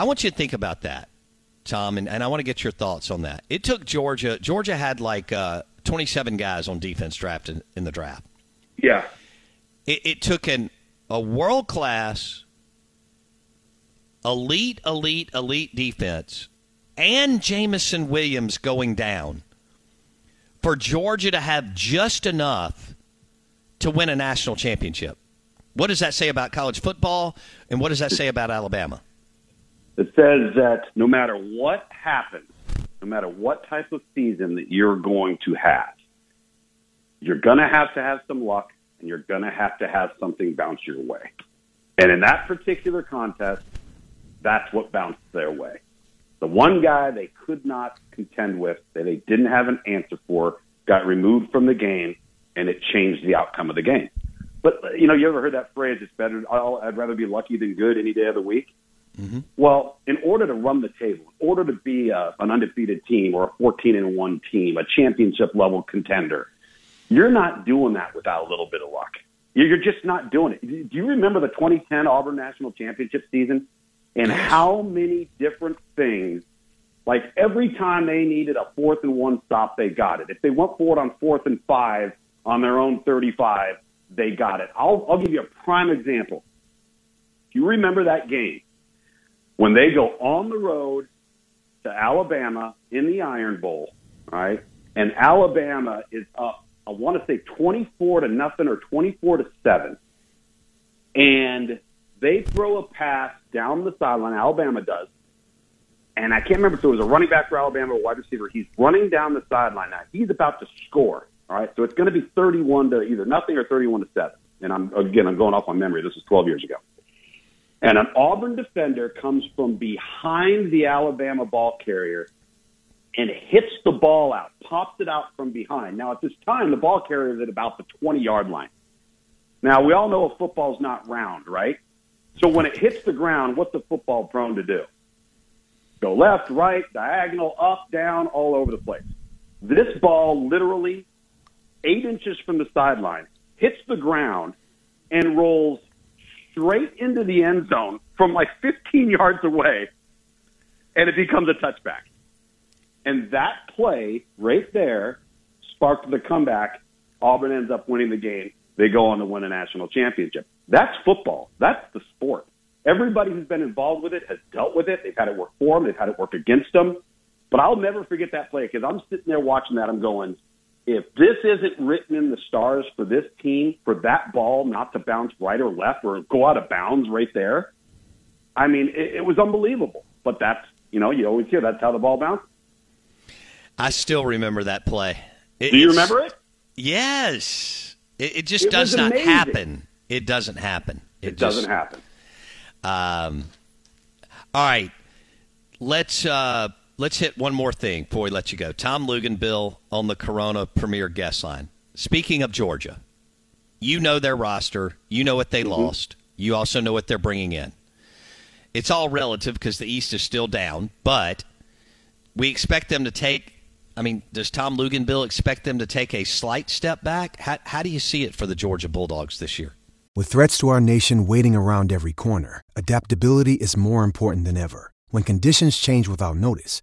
I want you to think about that, Tom, and, and I want to get your thoughts on that. It took Georgia. Georgia had like uh, 27 guys on defense drafted in the draft. Yeah. It, it took an a world class, elite, elite, elite defense, and Jameson Williams going down for Georgia to have just enough to win a national championship. What does that say about college football, and what does that say about Alabama? It says that no matter what happens, no matter what type of season that you're going to have, you're going to have to have some luck and you're going to have to have something bounce your way. And in that particular contest, that's what bounced their way. The one guy they could not contend with, that they didn't have an answer for, got removed from the game, and it changed the outcome of the game. But you know, you ever heard that phrase? It's better. I'll, I'd rather be lucky than good any day of the week. Mm-hmm. Well, in order to run the table, in order to be a, an undefeated team or a 14 and one team, a championship level contender, you're not doing that without a little bit of luck. You're just not doing it. Do you remember the 2010 Auburn National Championship season? and how many different things. Like every time they needed a fourth and one stop, they got it. If they went forward on fourth and five on their own 35, they got it. I'll, I'll give you a prime example. Do you remember that game when they go on the road to Alabama in the Iron Bowl, right? And Alabama is up, I want to say 24 to nothing or 24 to 7. And they throw a pass down the sideline. Alabama does. And I can't remember if it was a running back for Alabama or wide receiver. He's running down the sideline now. He's about to score. All right. So it's going to be 31 to either nothing or 31 to 7. And I'm, again, I'm going off on memory. This is 12 years ago. And an Auburn defender comes from behind the Alabama ball carrier and hits the ball out, pops it out from behind. Now, at this time, the ball carrier is at about the 20 yard line. Now, we all know a football's not round, right? So when it hits the ground, what's the football prone to do? Go left, right, diagonal, up, down, all over the place. This ball literally eight inches from the sideline hits the ground and rolls straight into the end zone from like 15 yards away, and it becomes a touchback. And that play right there sparked the comeback. Auburn ends up winning the game. They go on to win a national championship. That's football. That's the sport. Everybody who's been involved with it has dealt with it. They've had it work for them. They've had it work against them. But I'll never forget that play because I'm sitting there watching that. I'm going, if this isn't written in the stars for this team, for that ball not to bounce right or left or go out of bounds right there, I mean, it, it was unbelievable. But that's, you know, you always hear that's how the ball bounced. I still remember that play. It, Do you remember it? Yes. It, it just does not amazing. happen. It doesn't happen. It, it doesn't happen. Um, all right, let's uh, let's hit one more thing before we let you go. Tom Luginbill on the Corona Premier guest line. Speaking of Georgia, you know their roster. You know what they mm-hmm. lost. You also know what they're bringing in. It's all relative because the East is still down, but we expect them to take. I mean, does Tom Luginbill expect them to take a slight step back? How, how do you see it for the Georgia Bulldogs this year? With threats to our nation waiting around every corner, adaptability is more important than ever. When conditions change without notice,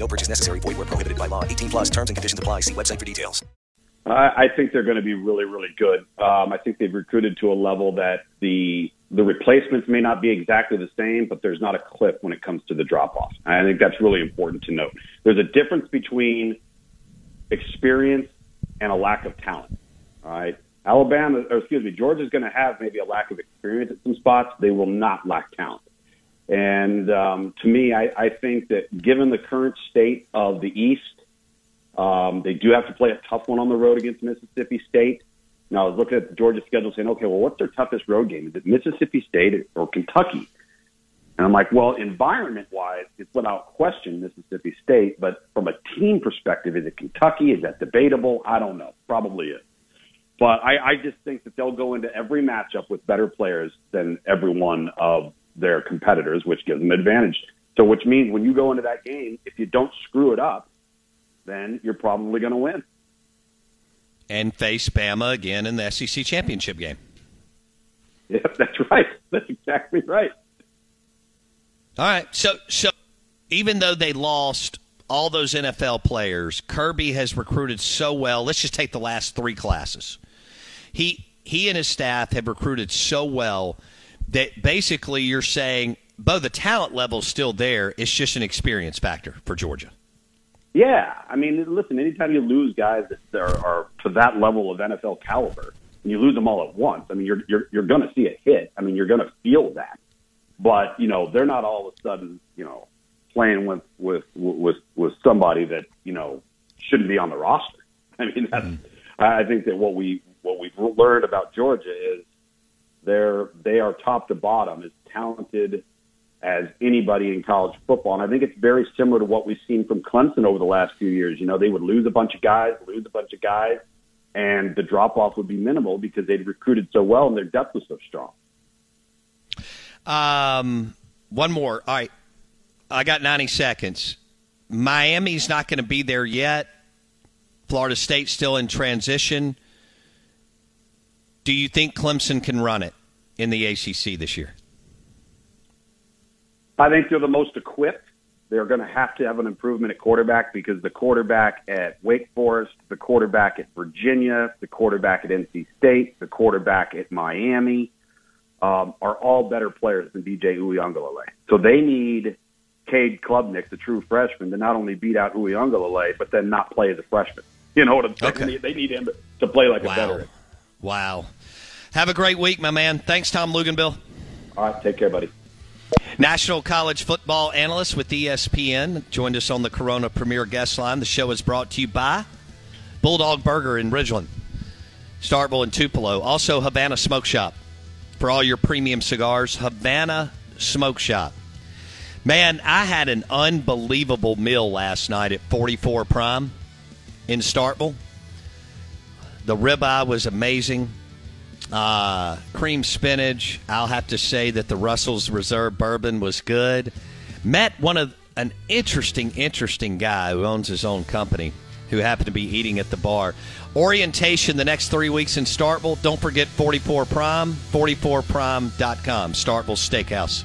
No purchase necessary. Void where prohibited by law. 18 plus terms and conditions apply. See website for details. I, I think they're going to be really, really good. Um, I think they've recruited to a level that the the replacements may not be exactly the same, but there's not a cliff when it comes to the drop off. I think that's really important to note. There's a difference between experience and a lack of talent. All right. Alabama, or excuse me, Georgia's going to have maybe a lack of experience at some spots. They will not lack talent. And um, to me, I, I think that given the current state of the East, um, they do have to play a tough one on the road against Mississippi State. Now, I was looking at the Georgia schedule saying, okay, well, what's their toughest road game? Is it Mississippi State or Kentucky? And I'm like, well, environment wise, it's without question Mississippi State. But from a team perspective, is it Kentucky? Is that debatable? I don't know. Probably is. But I, I just think that they'll go into every matchup with better players than every one of their competitors, which gives them advantage. So, which means when you go into that game, if you don't screw it up, then you're probably going to win and face Bama again in the SEC championship game. Yep, that's right. That's exactly right. All right. So, so even though they lost all those NFL players, Kirby has recruited so well. Let's just take the last three classes. He he and his staff have recruited so well that basically you're saying, Bo, the talent level is still there. It's just an experience factor for Georgia. Yeah, I mean, listen. Anytime you lose guys that are, are to that level of NFL caliber, and you lose them all at once, I mean, you're you're you're going to see a hit. I mean, you're going to feel that. But you know, they're not all of a sudden, you know, playing with with with with somebody that you know shouldn't be on the roster. I mean, that's. Mm-hmm. I think that what we what we've learned about Georgia is they're they are top to bottom as talented as anybody in college football. And I think it's very similar to what we've seen from Clemson over the last few years. You know, they would lose a bunch of guys, lose a bunch of guys, and the drop off would be minimal because they'd recruited so well and their depth was so strong. Um, one more. All right. I got 90 seconds. Miami's not going to be there yet. Florida State's still in transition. Do you think Clemson can run it in the ACC this year? I think they're the most equipped. They're going to have to have an improvement at quarterback because the quarterback at Wake Forest, the quarterback at Virginia, the quarterback at NC State, the quarterback at Miami um, are all better players than DJ Uiagalelei. So they need Cade Klubnik, the true freshman, to not only beat out Uiagalelei, but then not play as a freshman. You know what I'm saying? Okay. They need him to play like wow. a veteran. Wow. Have a great week, my man. Thanks, Tom Luginbill. All right. Take care, buddy. National college football analyst with ESPN joined us on the Corona Premier Guest Line. The show is brought to you by Bulldog Burger in Ridgeland, Starkville, and Tupelo. Also, Havana Smoke Shop for all your premium cigars. Havana Smoke Shop. Man, I had an unbelievable meal last night at 44 Prime in Starkville. The ribeye was amazing. Uh, cream spinach. I'll have to say that the Russell's Reserve bourbon was good. Met one of an interesting, interesting guy who owns his own company who happened to be eating at the bar. Orientation the next three weeks in Starkville. Don't forget 44 Prime, 44prime.com, Starkville Steakhouse.